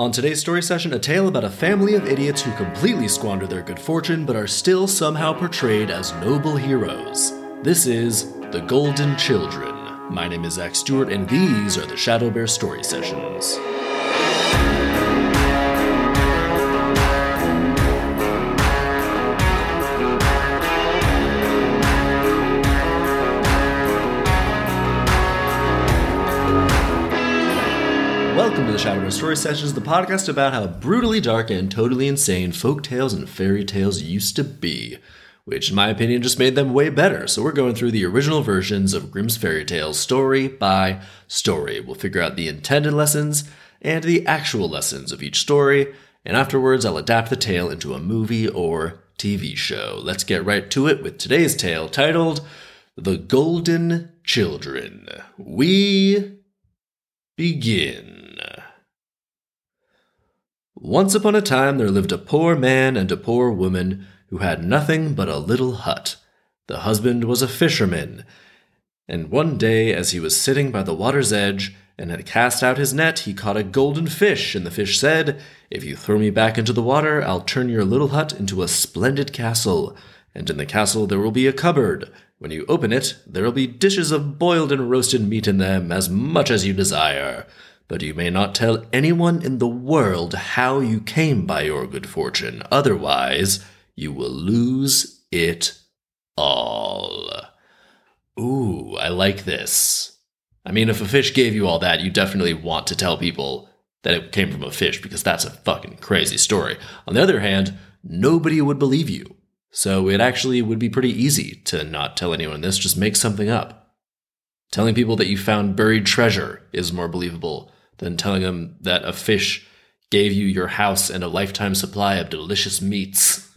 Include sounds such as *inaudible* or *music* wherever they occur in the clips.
On today's story session, a tale about a family of idiots who completely squander their good fortune but are still somehow portrayed as noble heroes. This is The Golden Children. My name is Zach Stewart, and these are the ShadowBear Story Sessions. Welcome to the ShadowBear Story Sessions, the podcast about how brutally dark and totally insane folk tales and fairy tales used to be, which, in my opinion, just made them way better. So we're going through the original versions of Grimm's fairy tales, story by story. We'll figure out the intended lessons and the actual lessons of each story, and afterwards I'll adapt the tale into a movie or TV show. Let's get right to it with today's tale titled The Golden Children. We begin. Once upon a time there lived a poor man and a poor woman who had nothing but a little hut. The husband was a fisherman, and one day as he was sitting by the water's edge and had cast out his net, he caught a golden fish, and the fish said, If you throw me back into the water, I'll turn your little hut into a splendid castle, and in the castle there will be a cupboard. When you open it, there will be dishes of boiled and roasted meat in them, as much as you desire but you may not tell anyone in the world how you came by your good fortune. Otherwise, you will lose it all. Ooh, I like this. I mean, if a fish gave you all that, you definitely want to tell people that it came from a fish because that's a fucking crazy story. On the other hand, nobody would believe you. So it actually would be pretty easy to not tell anyone this, just make something up. Telling people that you found buried treasure is more believable than telling them that a fish gave you your house and a lifetime supply of delicious meats.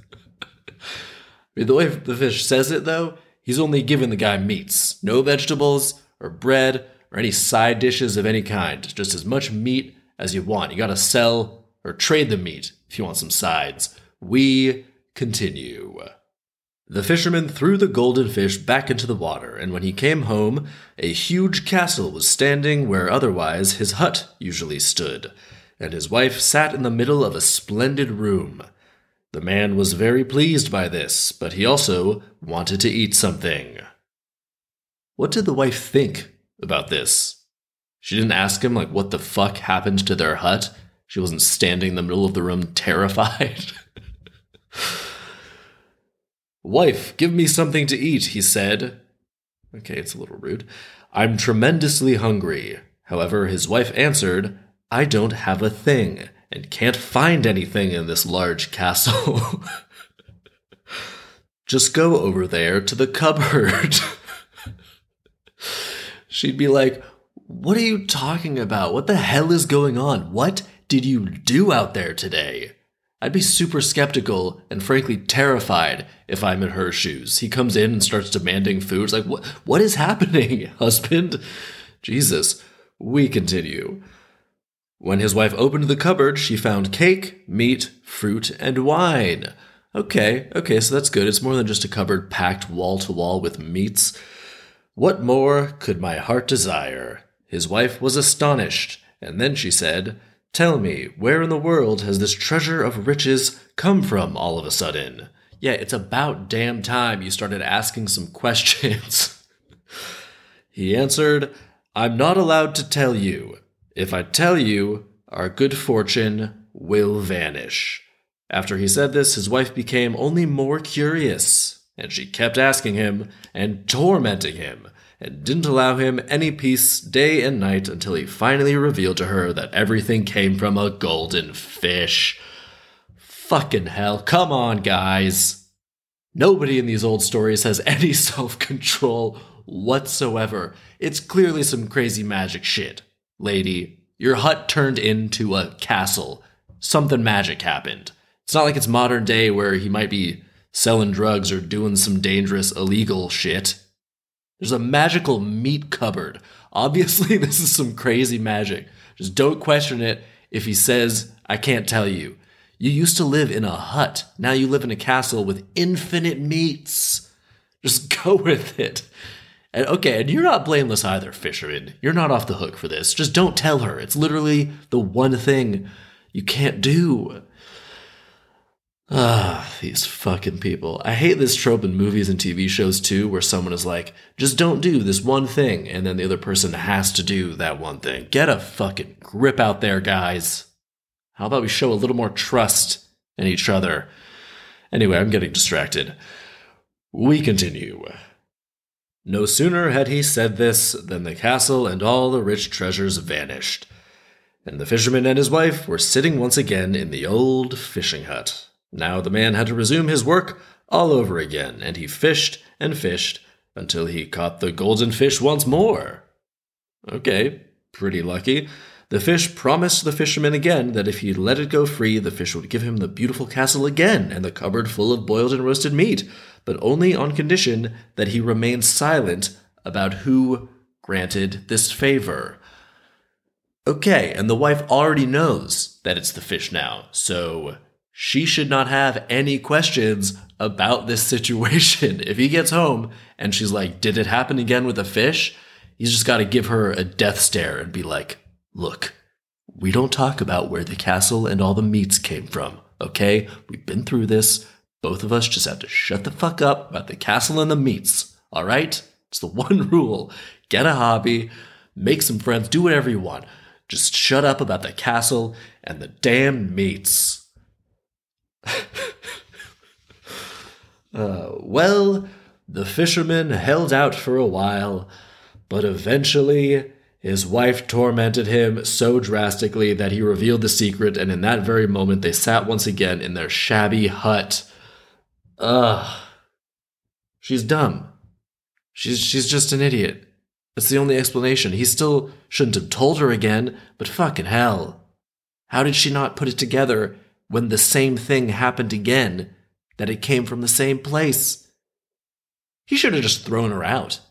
the way the fish says it, though, he's only given the guy meats. No vegetables or bread or any side dishes of any kind. Just as much meat as you want. You gotta sell or trade the meat if you want some sides. We continue. The fisherman threw the golden fish back into the water, and when he came home, a huge castle was standing where otherwise his hut usually stood, and his wife sat in the middle of a splendid room. The man was very pleased by this, but he also wanted to eat something. What did the wife think about this? She didn't ask him, like, what the fuck happened to their hut? She wasn't standing in the middle of the room terrified. *laughs* Wife, give me something to eat, he said. Okay, it's a little rude. I'm tremendously hungry. However, his wife answered, I don't have a thing and can't find anything in this large castle. *laughs* Just go over there to the cupboard. *laughs* She'd be like, What are you talking about? What the hell is going on? What did you do out there today? I'd be super skeptical and frankly terrified if I'm in her shoes. He comes in and starts demanding food. It's like, what, what is happening, *laughs* husband? Jesus. We continue. When his wife opened the cupboard, she found cake, meat, fruit, and wine. Okay, okay, so that's good. It's more than just a cupboard packed wall to wall with meats. What more could my heart desire? His wife was astonished, and then she said, Tell me, where in the world has this treasure of riches come from all of a sudden? Yeah, it's about damn time you started asking some *laughs* questions. he answered, I'm not allowed to tell you. If I tell you, our good fortune will vanish. After he said this, his wife became only more curious, and she kept asking him and tormenting him and didn't allow him any peace day and night until he finally revealed to her that everything came from a golden fish. Fucking hell, come on, guys. Nobody in these old stories has *laughs* any self control whatsoever. It's clearly some crazy magic shit. Lady, your hut turned into a castle. Something magic happened. It's not like it's modern day where he might be selling drugs or doing some dangerous illegal shit. There's a magical meat cupboard. Obviously, *laughs* this is some crazy magic. Just don't question it if he says, I can't tell you. You used to live in a hut. Now you live in a castle with infinite meats. Just *laughs* go with it. And okay, and you're not blameless either, fisherman. You're not off the hook for this. Just don't tell her. It's literally the one thing you can't do. Ah, these fucking people. I hate this trope in movies and TV shows too, where someone is like, just don't do this one thing, and then the other person has to do that one thing. Get a fucking grip out there, guys. How about we show a little more trust in each other? Anyway, I'm getting distracted. We continue. No sooner had he said this than the castle and all the rich treasures vanished, and the fisherman and his wife were sitting once again in the old fishing hut. Now the man had to resume his work all over again, and he fished and fished until he caught the golden fish once more. Okay, pretty lucky. The fish promised the fisherman again that if he let it go free, the fish would give him the beautiful castle again and the cupboard full of boiled and roasted meat, but only on condition that he remained silent about who granted this favor. Okay, and the wife already knows that it's the fish now, so she should not have any questions about this situation. *laughs* If he gets home and she's like, Did it happen again with a fish? He's just got to give her a death stare and be like, Look, we don't talk about where the castle and all the meats came from, okay? We've been through this. Both of us just have to shut the fuck up about the castle and the meats, all right? It's the *laughs* one rule. Get a hobby, make some friends, do whatever you want. Just shut up about the castle and the damn meats. *laughs* uh, well, the fisherman held out for a while, but eventually his wife tormented him so drastically that he revealed the secret, and in that very moment they sat once again in their shabby hut. Ugh. She's dumb. She's she's just an idiot. That's the only explanation. He still shouldn't have told her again, but fucking hell. How did she not put it together when the same thing happened again, that it came from the same place. He should have just thrown her out.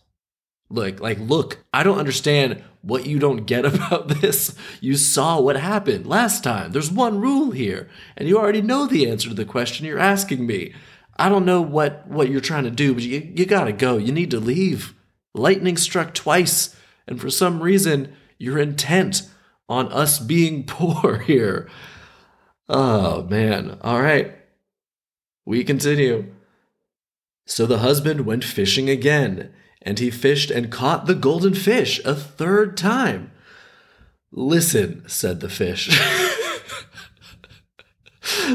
Look, like, look, I don't understand what you don't get *laughs* about this. You saw what happened last time. There's one rule here, and you already know the answer to the question you're asking me. I don't know what, what you're trying to do, but you, you gotta go. You need to leave. Lightning struck twice, and for some reason, you're intent on us being *laughs* poor here. Oh, man. All right. We continue. So the husband went fishing again, and he fished and caught the golden fish a third time. Listen, said the fish. *laughs*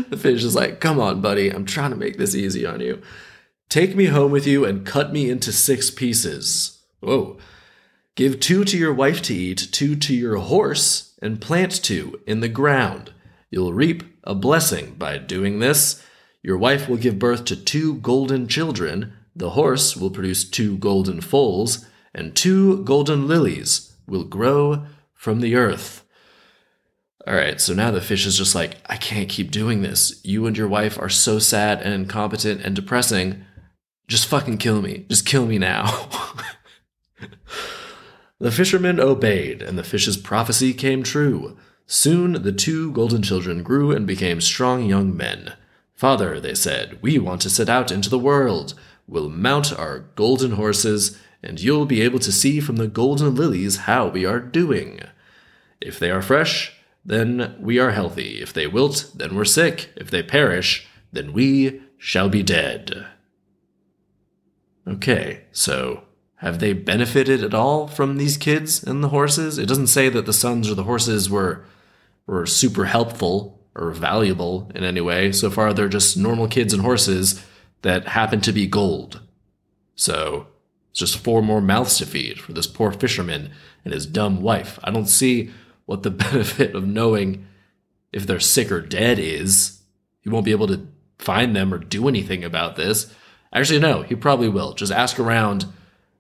the fish is like, Come on, buddy, I'm trying to make this easy on you. Take me home with you and cut me into six pieces. Whoa. Give two to your wife to eat, two to your horse, and plant two in the ground. You'll reap a blessing by doing this. Your wife will give birth to two golden children, the horse will produce two golden foals, and two golden lilies will grow from the earth. All right, so now the fish is just like, I can't keep doing this. You and your wife are so sad and incompetent and depressing. Just fucking kill me. Just kill me now. *laughs* the fisherman obeyed, and the fish's prophecy came true. Soon the two golden children grew and became strong young men. Father, they said, we want to set out into the world. We'll mount our golden horses, and you'll be able to see from the golden lilies how we are doing. If they are fresh, then we are healthy. If they wilt, then we're sick. If they perish, then we shall be dead. Okay, so have they benefited at all from these kids and the horses? It doesn't say that the sons or the horses were or super helpful or valuable in any way. So far, they're just normal kids and horses that happen to be gold. So it's just four more mouths to feed for this poor fisherman and his dumb wife. I don't see what the *laughs* benefit of knowing if they're sick or dead is. He won't be able to find them or do anything about this. Actually, no, he probably will. Just ask around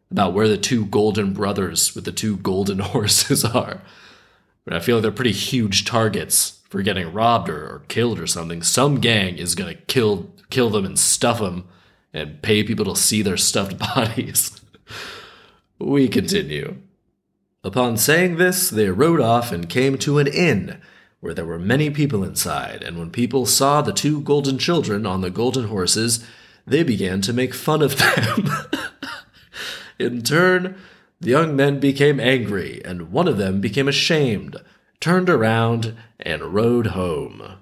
about where the two golden brothers with the two golden *laughs* horses are. I feel like they're pretty huge targets for getting robbed or, or killed or something. Some gang is gonna kill kill them and stuff them and pay people to see their stuffed *laughs* bodies. we continue. Upon saying this, they rode off and came to an inn where there were many people inside, and when people saw the two golden children on the golden horses, they began to make fun of *laughs* them. In turn, the young men became angry, and one of them became ashamed, turned around, and rode home.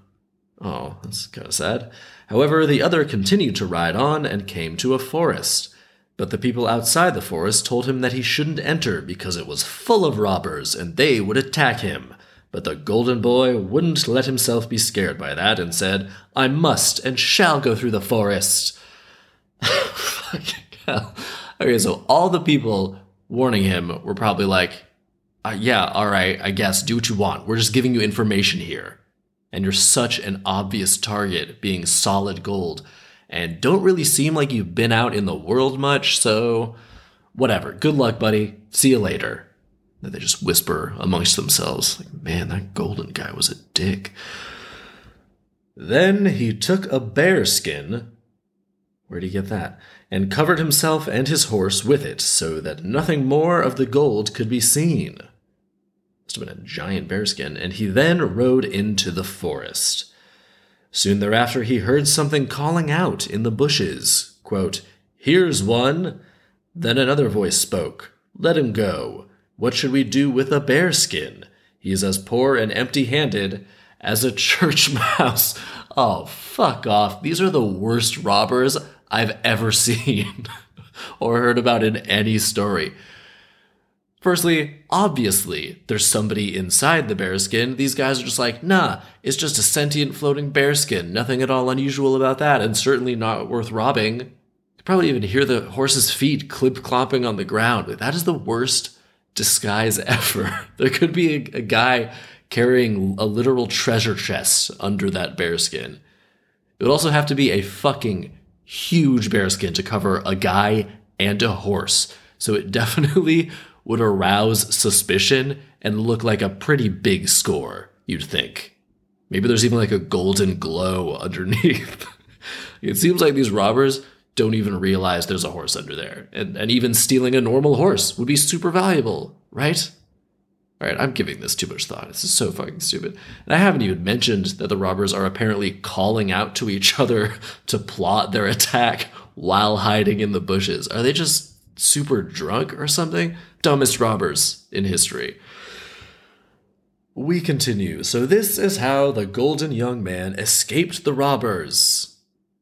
Oh, that's kind of sad. However, the other continued to ride on and came to a forest. But the people outside the forest told him that he shouldn't enter because it was full of robbers and they would attack him. But the golden boy wouldn't let himself be scared by that and said, I must and shall go through the forest. *laughs* Fucking hell. Okay, so all the people warning him were probably like, uh, yeah, all right, I guess, do what you want. We're just giving you information here. And you're such an obvious target, being solid gold, and don't really seem like you've been out in the world much, so whatever. Good luck, buddy. See you later. And they just whisper amongst themselves, like, man, that golden guy was a dick. Then he took a bear skin. Where'd he get that? And covered himself and his horse with it, so that nothing more of the gold could be seen must have been a giant bearskin, and he then rode into the forest. Soon thereafter, he heard something calling out in the bushes. Quote, Here's one. Then another voice spoke. Let him go. What should we do with a bearskin? He is as poor and empty handed as a church *laughs* mouse. Oh, fuck off. These are the worst robbers I've ever *laughs* seen or heard about in any story. Firstly, obviously, there's somebody inside the bearskin. These guys are just like, nah, it's just a sentient floating bearskin. Nothing at all unusual about that, and certainly not worth robbing. You probably even hear the horse's feet clip clomping on the ground. That is the worst disguise *laughs* ever. There could be a, a guy carrying a literal treasure chest under that bearskin. It would also have to be a fucking huge bearskin to cover a guy and a horse. So it *laughs* definitely would arouse suspicion and look like a pretty big score, you'd think. Maybe there's even like a golden glow *laughs* underneath. it seems like these robbers don't even realize there's a horse under there. And, and even stealing a normal horse would be super valuable, right? All right, I'm giving this too much thought. This is so fucking stupid. And I haven't even mentioned that the robbers are apparently calling out to each *laughs* other to plot their attack while hiding in the bushes. Are they just super drunk or something? dumbest robbers in history. We continue. So, this is how the golden young man escaped the robbers.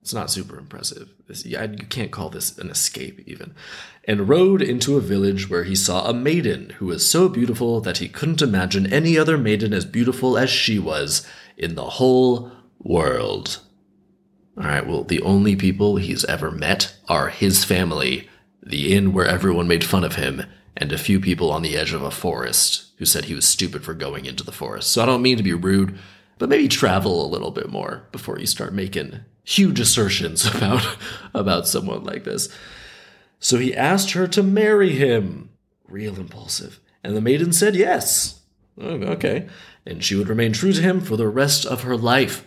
It's not super impressive. you can't call this an escape, even. And rode into a village where he saw a maiden who was so beautiful that he couldn't imagine any other maiden as beautiful as she was in the whole world. All right, well, the only people he's ever met are his family, the inn where everyone made fun of him, and a few people on the edge of a forest who said he was stupid for going into the forest. So I don't mean to be rude, but maybe travel a little bit more before you start making huge assertions *laughs* about about someone like this. So he asked her to marry him. Real impulsive. And the maiden said yes. Oh, okay. And she would remain true to him for the rest of her life.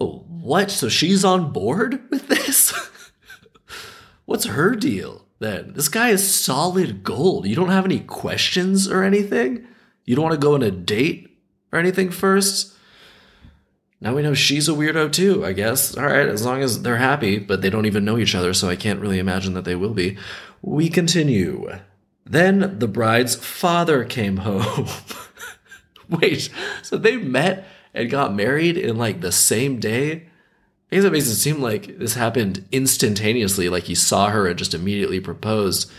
Oh, what? So she's on board with this? *laughs* What's her deal? then. This guy is solid gold. You don't have any questions or anything? You don't want to go on a date or anything first? Now we know she's a weirdo too, I guess. All right, as long as they're happy, but they don't even know each other, so I can't really imagine that they will be. We continue. Then the bride's father came home. *laughs* Wait, so they met and got married in like the same day? I guess it makes it seem like this happened instantaneously, like he saw her and just immediately proposed.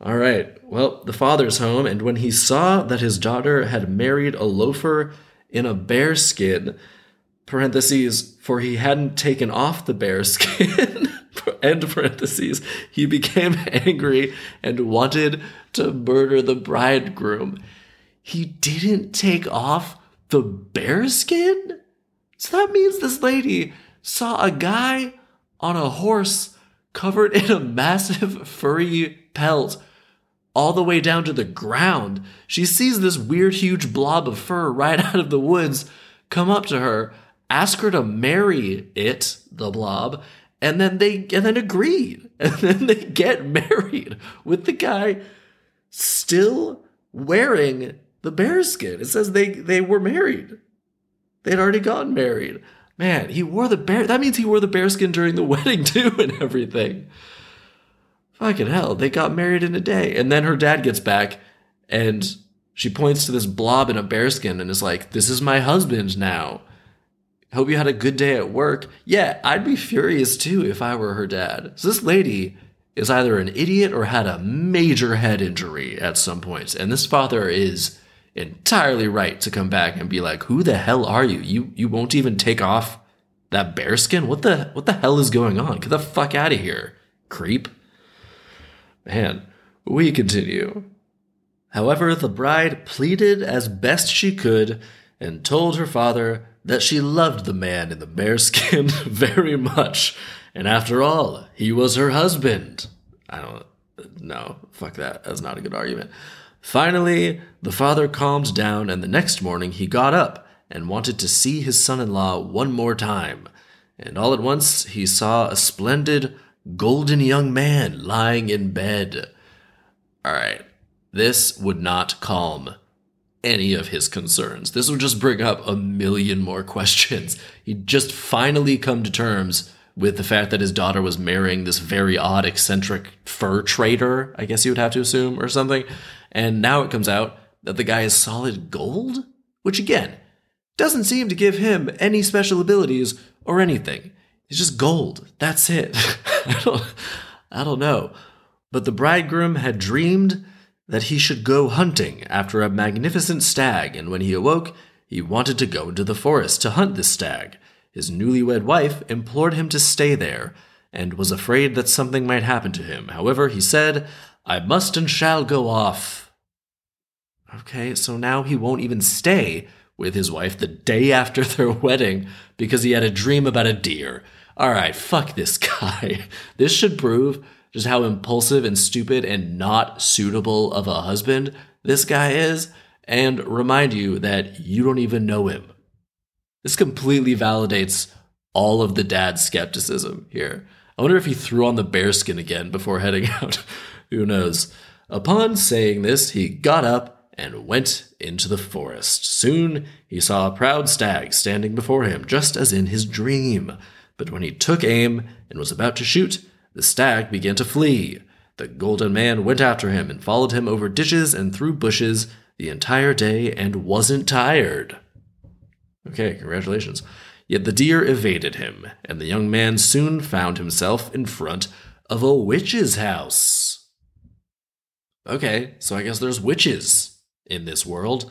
All right, well, the father's home, and when he saw that his daughter had married a loafer in a bear skin, parentheses, for he hadn't taken off the bear skin, *laughs* end parentheses, he became *laughs* angry and wanted to murder the bridegroom. He didn't take off the bear skin? So that means this lady saw a guy on a horse covered in a massive *laughs* furry pelt all the way down to the ground. She sees this weird, huge blob of fur right out of the woods come up to her, ask her to marry it, the blob, and then they and then agreed. *laughs* And then they get married with the guy still wearing the bearskin. It says they they were married. They'd already gotten married. Man, he wore the bear. That means he wore the bearskin during the *laughs* wedding too, and everything. Fucking hell, they got married in a day, and then her dad gets back, and She points to this blob in a bearskin and is like, This is my husband now. Hope you had a good day at work. Yeah, I'd be furious too if I were her dad. So this lady is either an idiot or had a major head injury at some point. And this father is entirely right to come back and be like, "Who the hell are you? You you won't even take off that bearskin? What the what the hell is going on? Get the fuck out of here, creep." Man, we continue. However, the bride pleaded as best she could and told her father that she loved the man in the bearskin *laughs* very much, and after all, he was her husband. I don't no, fuck that. That's not a good argument. Finally, the father calmed down, and the next morning he got up and wanted to see his son in law one more time. And all at once he saw a splendid, golden young man lying in bed. All right, this would not calm any of his concerns. This would just bring up a million more questions. *laughs* He'd just finally come to terms with the fact that his daughter was marrying this very odd, eccentric fur trader, I guess you would have to assume, or something. And now it comes out that the guy is solid gold, which again, doesn't seem to give him any special abilities or anything. He's just gold. That's it. *laughs* I don't I don't know. But the bridegroom had dreamed that he should go hunting after a magnificent stag, and when he awoke, he wanted to go into the forest to hunt this stag. His newlywed wife implored him to stay there, and was afraid that something might happen to him. However, he said, I must and shall go off. Okay, so now he won't even stay with his wife the day after *laughs* their wedding because he had a dream about a deer. All right, fuck this *laughs* guy. This should prove just how impulsive and stupid and not suitable of a husband this guy is, and remind you that you don't even know him. This completely validates all of the dad's skepticism here. I wonder if he threw on the bearskin again before *laughs* heading out. Who knows? Upon saying this, he got up and went into the forest. Soon he saw a proud stag standing before him, just as in his dream. But when he took aim and was about to shoot, the stag began to flee. The golden man went after him and followed him over ditches and through bushes the entire day and wasn't tired. Okay, congratulations. Yet the deer evaded him, and the young man soon found himself in front of a witch's house. Okay, so I guess there's witches in this world.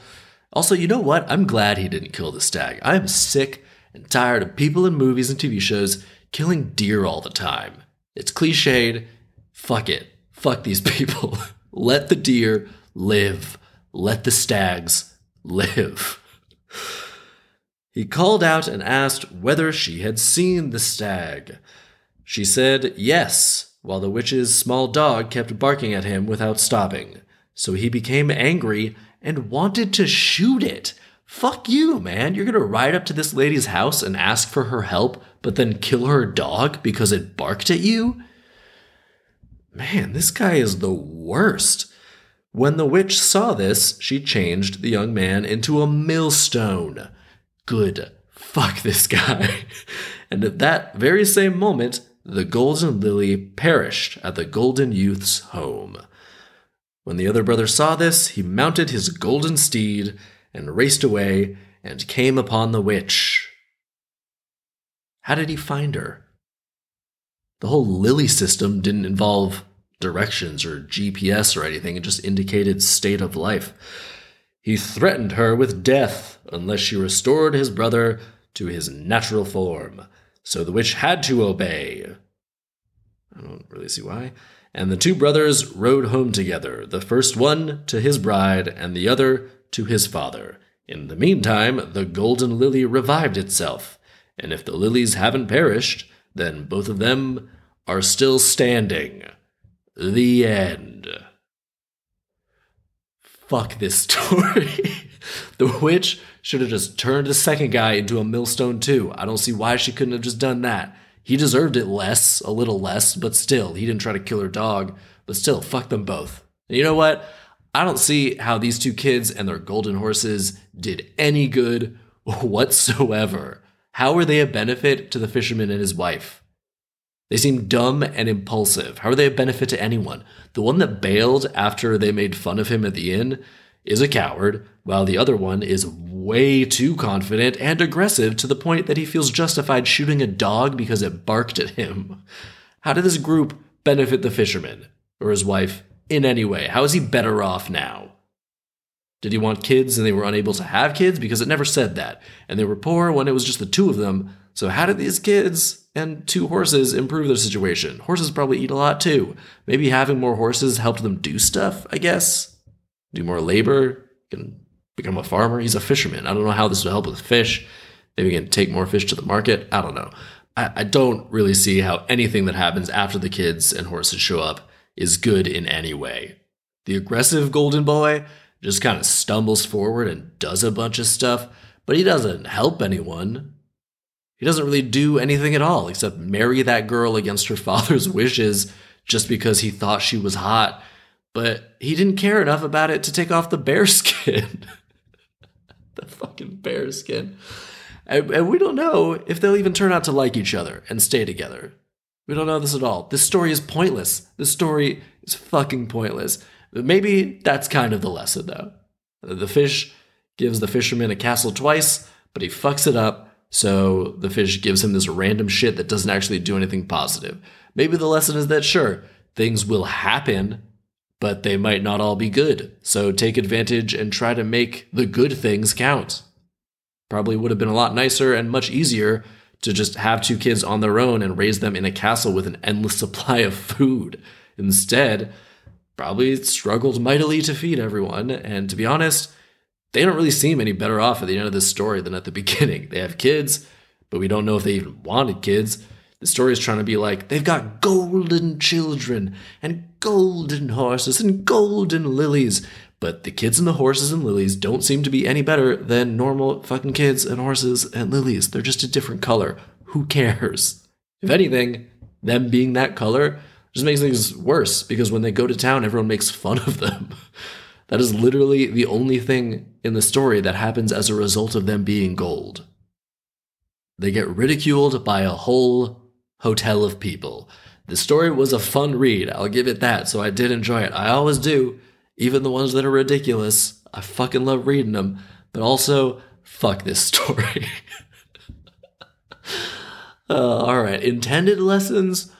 Also, you know what? I'm glad he didn't kill the stag. I'm sick and tired of people in movies and TV shows killing deer all the time. It's cliched. Fuck it. Fuck these people. *laughs* Let the deer live. Let the stags live. He called out and asked whether she had seen the stag. She said yes, while the witch's small dog kept barking at him without stopping. So he became angry and wanted to shoot it. Fuck you, man. You're gonna ride up to this lady's house and ask for her help, but then kill her dog because it barked at you? Man, this guy is the worst. When the witch saw this, she changed the young man into a millstone. Good. Fuck this guy. *laughs* and at that very same moment, the golden lily perished at the golden youth's home. When the other brother saw this, he mounted his golden steed and raced away and came upon the witch. How did he find her? The whole lily system didn't involve directions or GPS or anything, it just indicated state of life. He threatened her with death unless she restored his brother to his natural form. So the witch had to obey. I don't really see why. And the two brothers rode home together, the first one to his bride, and the other to his father. In the meantime, the golden lily revived itself, and if the lilies haven't perished, then both of them are still standing. The end. Fuck this *laughs* story. the witch should have just turned the second guy into a millstone too. I don't see why she couldn't have just done that. He deserved it less, a little less, but still, he didn't try to kill her dog. But still, fuck them both. And you know what? I don't see how these two kids and their golden horses did any good whatsoever. How were they a benefit to the fisherman and his wife? They seem dumb and impulsive. How are they a benefit to anyone? The one that bailed after they made fun of him at the inn, is a coward, while the other one is way too confident and aggressive to the point that he feels justified shooting a dog because it barked at him. How did this group benefit the fisherman or his wife in any way? How is he better off now? Did he want kids and they were unable to have kids? Because it never said that. And they were poor when it was just the two of them. So, how did these kids and two horses improve their situation? Horses probably eat a lot too. Maybe having more horses helped them do stuff, I guess. Do more labor, can become a farmer. He's a fisherman. I don't know how this will help with fish. Maybe he can take more fish to the market. I don't know. I, I don't really see how anything that happens after the kids and horses show up is good in any way. The aggressive golden boy just kind of stumbles forward and does a bunch of stuff, but he doesn't help anyone. He doesn't really do anything at all except marry that girl against her *laughs* father's wishes just because he thought she was hot, but he didn't care enough about it to take off the bear *laughs* skin. the fucking bear skin. And, and, we don't know if they'll even turn out to like each other and stay together. We don't know this at all. This story is pointless. This story is fucking pointless. Maybe that's kind of the lesson, though. The fish gives the fisherman a castle twice, but he fucks it up, so the fish gives him this random shit that doesn't actually do anything positive. Maybe the lesson is that, sure, things will happen, but they might not all be good. So take advantage and try to make the good things count. Probably would have been a lot nicer and much easier to just have two kids on their own and raise them in a castle with an endless *laughs* supply of food. Instead, probably struggled mightily to feed everyone. And to be honest, they don't really seem any better off at the end of this story than at the *laughs* beginning. They have kids, but we don't know if they even wanted kids. The story is trying to be like they've got golden children and golden horses and golden lilies. But the kids and the horses and lilies don't seem to be any better than normal fucking kids and horses and lilies. They're just a different color. Who cares? If anything, them being that color just makes things worse because when they go to town, everyone makes fun of them. *laughs* that is literally the only thing in the story that happens as a result of them being gold. They get ridiculed by a whole hotel of people. The story was a fun read, I'll give it that, so I did enjoy it. I always do, even the ones that are ridiculous. I fucking love reading them, but also, fuck this story. *laughs* uh, all right, intended lessons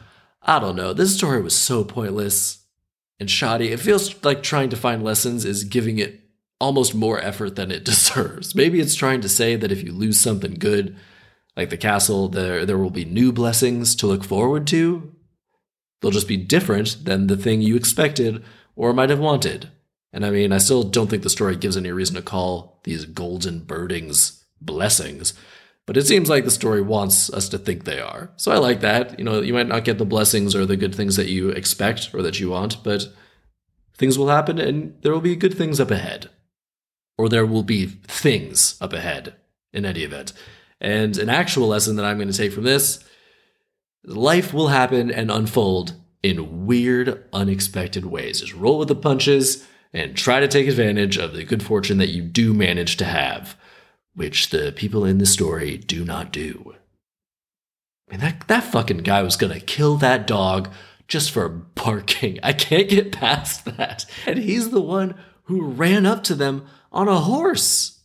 I don't know. This story was so pointless and shoddy. It feels like trying to find lessons is giving it almost more effort than it *laughs* deserves. Maybe it's trying to say that if you lose something good, like the castle, there there will be new blessings to look forward to. They'll just be different than the thing you expected or might have wanted. And I mean, I still don't think the story gives any reason to call these golden birdings blessings. But it seems like the story wants us to think they are. So I like that. You know, you might not get the blessings or the good things that you expect or that you want, but things will happen and there will be good things up ahead. Or there will be things up ahead in any event. And an actual lesson that I'm going to take from this life will happen and unfold in weird, unexpected ways. Just roll with the punches and try to take advantage of the good fortune that you do manage to have which the people in the story do not do. I mean, that, that fucking guy was gonna kill that dog just for barking. *laughs* I can't get past that. And he's the one who ran up to them on a horse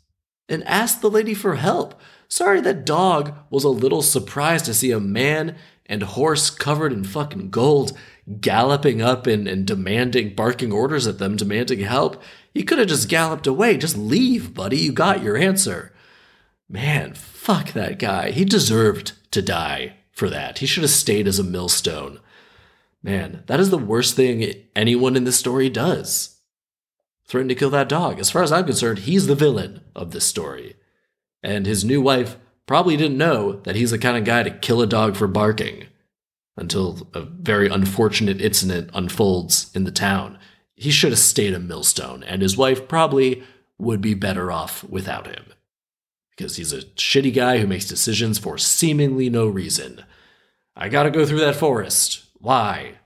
and asked the lady for help. Sorry, that dog was a little surprised to see a man and horse covered in fucking gold galloping up and, and demanding, barking orders at them, demanding help. He could have just galloped away. Just leave, buddy. You got your answer. Man, fuck that guy. He deserved to die for that. He should have stayed as a millstone. Man, that is the worst thing anyone in this story does. Threaten to kill that dog. As far as I'm concerned, he's the villain of this story. And his new wife probably didn't know that he's the kind of guy to kill a dog for barking until a very unfortunate incident unfolds in the town. He should have stayed a millstone, and his wife probably would be better off without him because he's a shitty guy who makes decisions for seemingly no reason. I gotta go through that forest. Why?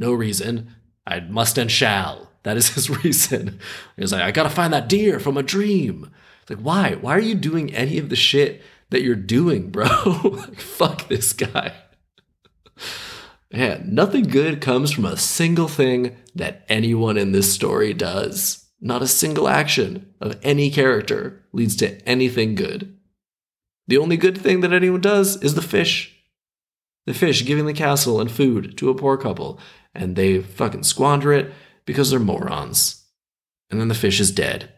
No reason. I must and shall. That is *laughs* his reason. He's like, I gotta find that deer from a dream. It's like, why? Why are you doing any of the shit that you're doing, bro? *laughs* like, fuck this guy. Man, nothing good comes from a single thing that anyone in this story does. Not a single action of any character leads to anything good. The only good thing that anyone does is the fish. The fish giving the castle and food to a poor couple, and they fucking squander it because they're morons. And then the fish is dead.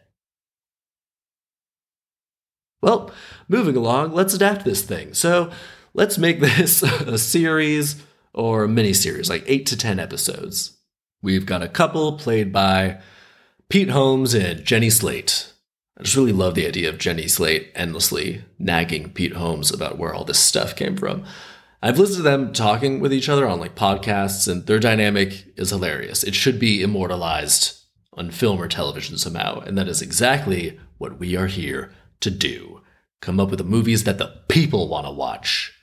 Well, moving along, let's adapt this thing. So let's make *laughs* this a series or a mini series, like eight to 10 episodes. We've got a couple played by Pete Holmes and Jenny Slate. I just really love the idea of Jenny Slate endlessly nagging Pete Holmes about where all this stuff came from. I've listened to them talking with each other on like podcasts, and their dynamic is hilarious. It should be immortalized on film or television somehow, and that is exactly what we are here to do. Come up with the movies that the people want to watch.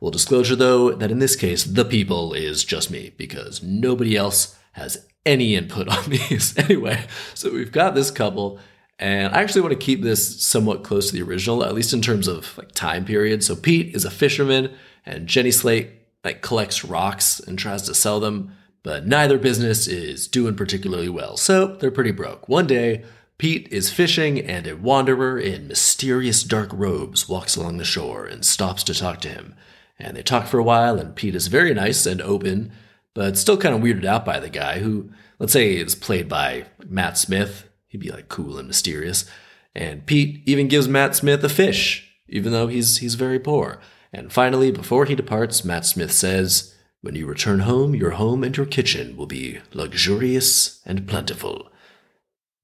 Full disclosure though, that in this case, the people is just me, because nobody else has any input *laughs* on these. *laughs* anyway, so we've got this couple, and I actually want to keep this somewhat close to the original, at least in terms of like time period. So Pete is a fisherman, and Jenny Slate like collects rocks and tries to sell them, but neither business is doing particularly well. So they're pretty broke. One day, Pete is fishing, and a wanderer in mysterious dark robes walks along the shore and stops to talk to him. And they talk for a while, and Pete is very nice and open, but still kind of weirded out by the guy who, let's say, is played by Matt Smith. He'd be like cool and mysterious. And Pete even gives Matt Smith a fish, even though he's he's very poor. And finally, before he departs, Matt Smith says, When you return home, your home and your kitchen will be luxurious and plentiful.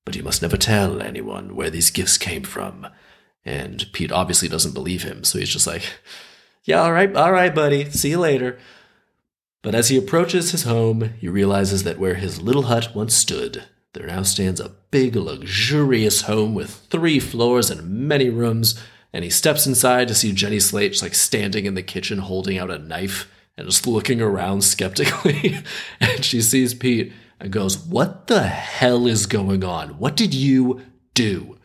But you must never tell anyone where these gifts came from. And Pete obviously doesn't believe him, so he's just like, yeah, all right, all right, buddy. See you later. But as he approaches his home, he realizes that where his little hut once stood, there now stands a big, luxurious home with three floors and many rooms. And he steps inside to see Jenny Slate just like standing in the kitchen holding out a knife and just looking around skeptically. *laughs* and she sees Pete and goes, What the hell is going on? What did you do?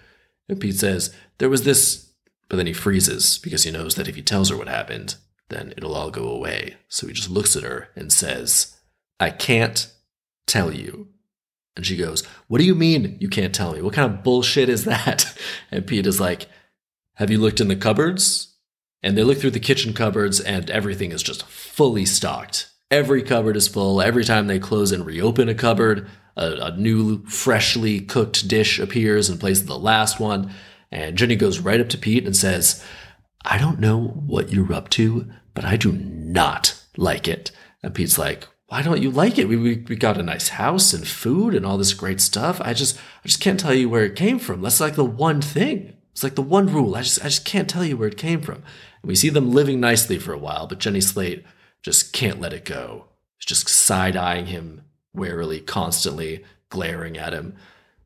And Pete says, There was this but then he freezes because he knows that if he tells her what happened, then it'll all go away. So he just looks at her and says, I can't tell you. And she goes, What do you mean you can't tell me? What kind of bullshit is that? *laughs* And Pete is like, Have you looked in the cupboards? And they look through the kitchen cupboards, and everything is just fully stocked. Every cupboard is full. Every time they close and reopen a cupboard, a, a new, freshly cooked dish appears in place of the last one. And Jenny goes right up to Pete and says, I don't know what you're up to, but I do not like it. And Pete's like, why don't you like it? We, we, we got a nice house and food and all this great stuff. I just I just can't tell you where it came from. That's like the one thing. It's like the one rule. I just I just can't tell you where it came from. And we see them living nicely for a while, but Jenny Slate just can't let it go. She's just side eyeing him warily, constantly glaring at him.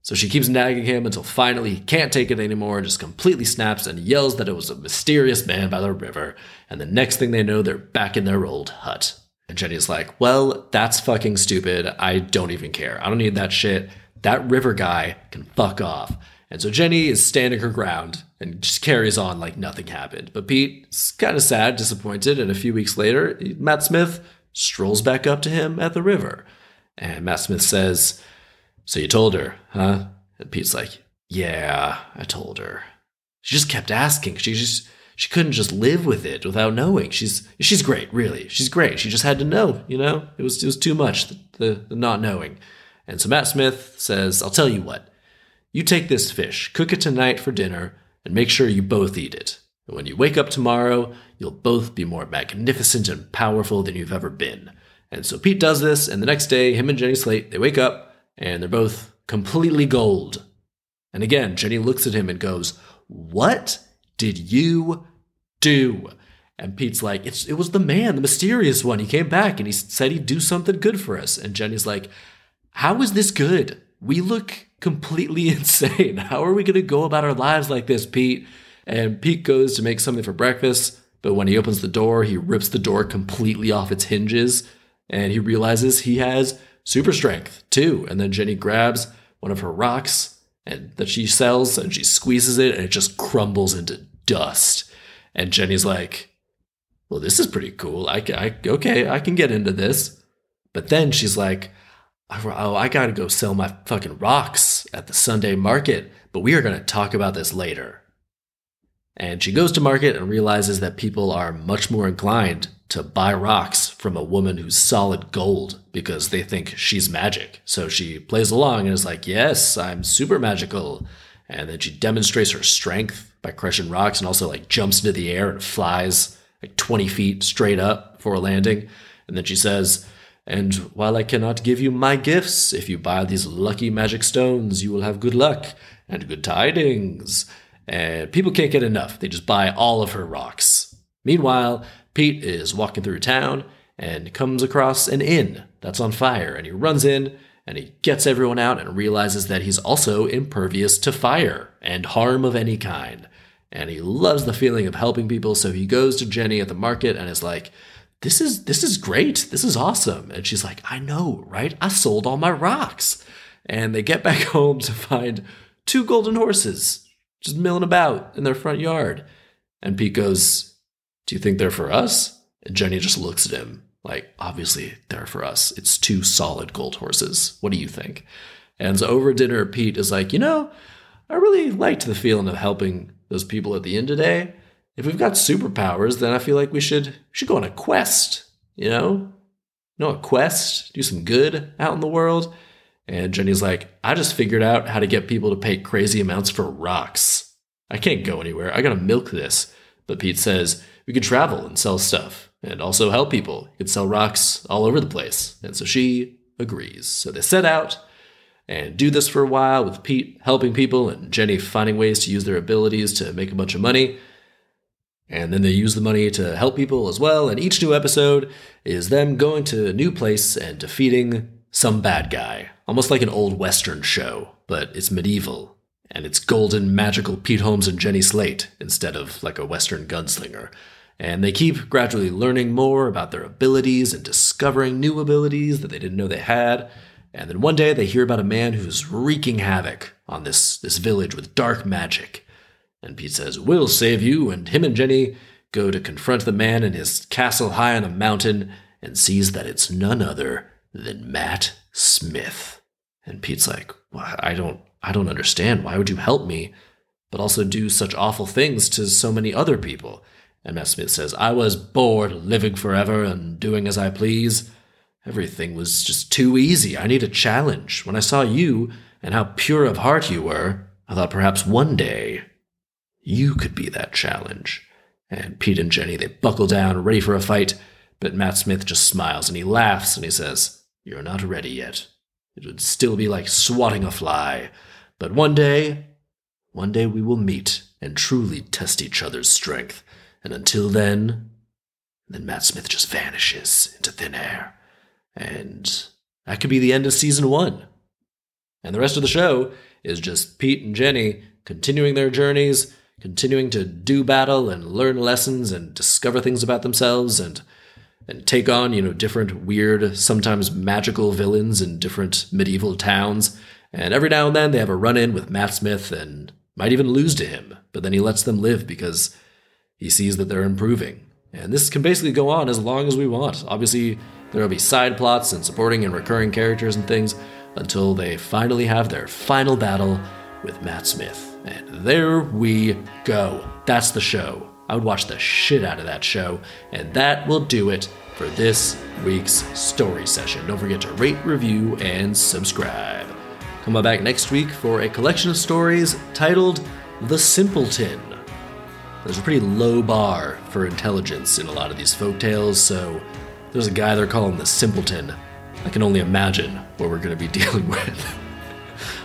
So she keeps nagging him until finally he can't take it anymore and just completely snaps and yells that it was a mysterious man by the river. And the next thing they know, they're back in their old hut. And Jenny's like, well, that's fucking stupid. I don't even care. I don't need that shit. That river guy can fuck off. And so Jenny is standing her ground and just carries on like nothing happened. But Pete's kind of sad, disappointed, and a few weeks later, Matt Smith strolls back up to him at the river. And Matt Smith says, so you told her, huh? And Pete's like, Yeah, I told her. She just kept asking. She just she couldn't just live with it without knowing. She's she's great, really. She's great. She just had to know, you know? It was it was too much, the, the, the not knowing. And so Matt Smith says, I'll tell you what. You take this fish, cook it tonight for dinner, and make sure you both eat it. And when you wake up tomorrow, you'll both be more magnificent and powerful than you've ever been. And so Pete does this, and the next day, him and Jenny Slate, they wake up, and they're both completely gold. And again, Jenny looks at him and goes, What did you do? And Pete's like, It was the man, the mysterious one. He came back and he said he'd do something good for us. And Jenny's like, How is this good? We look completely *laughs* insane. How are we going to go about our lives like this, Pete? And Pete goes to make something for breakfast, but when he opens the door, he rips the door completely off its hinges and he realizes he has super strength too. And then Jenny grabs one of her rocks and that she sells and she squeezes it and it just crumbles into dust. And Jenny's like, well, this is pretty cool. I, I okay, I can get into this. But then she's like, oh, I gotta go sell my fucking rocks at the Sunday market, but we are to talk about this later. And she goes to market and realizes that people are much more inclined to buy rocks from a woman who's solid gold because they think she's magic. So she plays along and is like, Yes, I'm super magical. And then she demonstrates her strength by crushing rocks and also like jumps into the air and flies like 20 feet straight up for a landing. And then she says, And while I cannot give you my gifts, if you buy these lucky magic stones, you will have good luck and good tidings. And people can't get enough. They just buy all of her rocks. Meanwhile, Pete is walking through town and comes across an inn that's on fire. And he runs in and he gets everyone out and realizes that he's also impervious to fire and harm of any kind. And he loves the feeling of helping people, so he goes to Jenny at the market and is like, "This is this is great. This is awesome." And she's like, "I know, right? I sold all my rocks." And they get *laughs* back home to find two golden horses just milling about in their front yard. And Pete goes, Do you think they're for us? And Jenny just looks at him like, Obviously, they're for us. It's two solid gold horses. What do you think? And so over dinner, Pete is like, You know, I really liked the feeling of helping those people at the end today. If we've got superpowers, then I feel like we should should go on a quest, you know? You know, a quest, do some good out in the world. And Jenny's like, I just figured out how to get people to pay crazy amounts for rocks. I can't go anywhere. I gotta milk this. But Pete says, we could travel and sell stuff and also help people. You could sell rocks all over the place. And so she agrees. So they set out and do this for a while with Pete helping people and Jenny finding ways to use their abilities to make a bunch of money. And then they use the money to help people as well. And each new episode is them going to a new place and defeating some bad guy, almost like an old Western show, but it's medieval. And it's golden, magical Pete Holmes and Jenny Slate instead of like a Western gunslinger. And they keep gradually learning more about their abilities and discovering new abilities that they didn't know they had. And then one day they hear about a man who's wreaking havoc on this, this village with dark magic. And Pete says, We'll save you. And him and Jenny go to confront the man in his castle high on a mountain and sees that it's none other than Matt Smith. And Pete's like, well, I don't I don't understand. Why would you help me, but also do such awful things to so many other people? And Matt Smith says, I was bored living forever and doing as I please. Everything was just too easy. I need a challenge. When I saw you and how pure of heart you were, I thought perhaps one day you could be that challenge. And Pete and Jenny, they buckle down, ready for a fight, but Matt Smith just smiles and he laughs and he says, You're not ready yet. It would still be like swatting a fly. But one day, one day we will meet and truly test each other's strength. And until then, then Matt Smith just vanishes into thin air. And that could be the end of season one. And the rest of the show is just Pete and Jenny continuing their journeys, continuing to do battle and learn lessons and discover things about themselves and and take on, you know, different weird, sometimes magical villains in different medieval towns. And every now and then they have a run in with Matt Smith and might even lose to him, but then he lets them live because he sees that they're improving. And this can basically go on as long as we want. Obviously, there will be side plots and supporting and recurring characters and things until they finally have their final battle with Matt Smith. And there we go. That's the show. I would watch the shit out of that show. And that will do it for this week's story session. Don't forget to rate, review, and subscribe. Come on back next week for a collection of stories titled The Simpleton. There's a pretty low bar for intelligence in a lot of these folk tales, so there's a guy they're calling the Simpleton. I can only imagine what we're going to be *laughs* dealing with.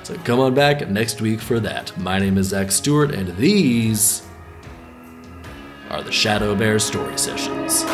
So come on back next week for that. My name is Zach Stewart, and these are the ShadowBear Story Sessions.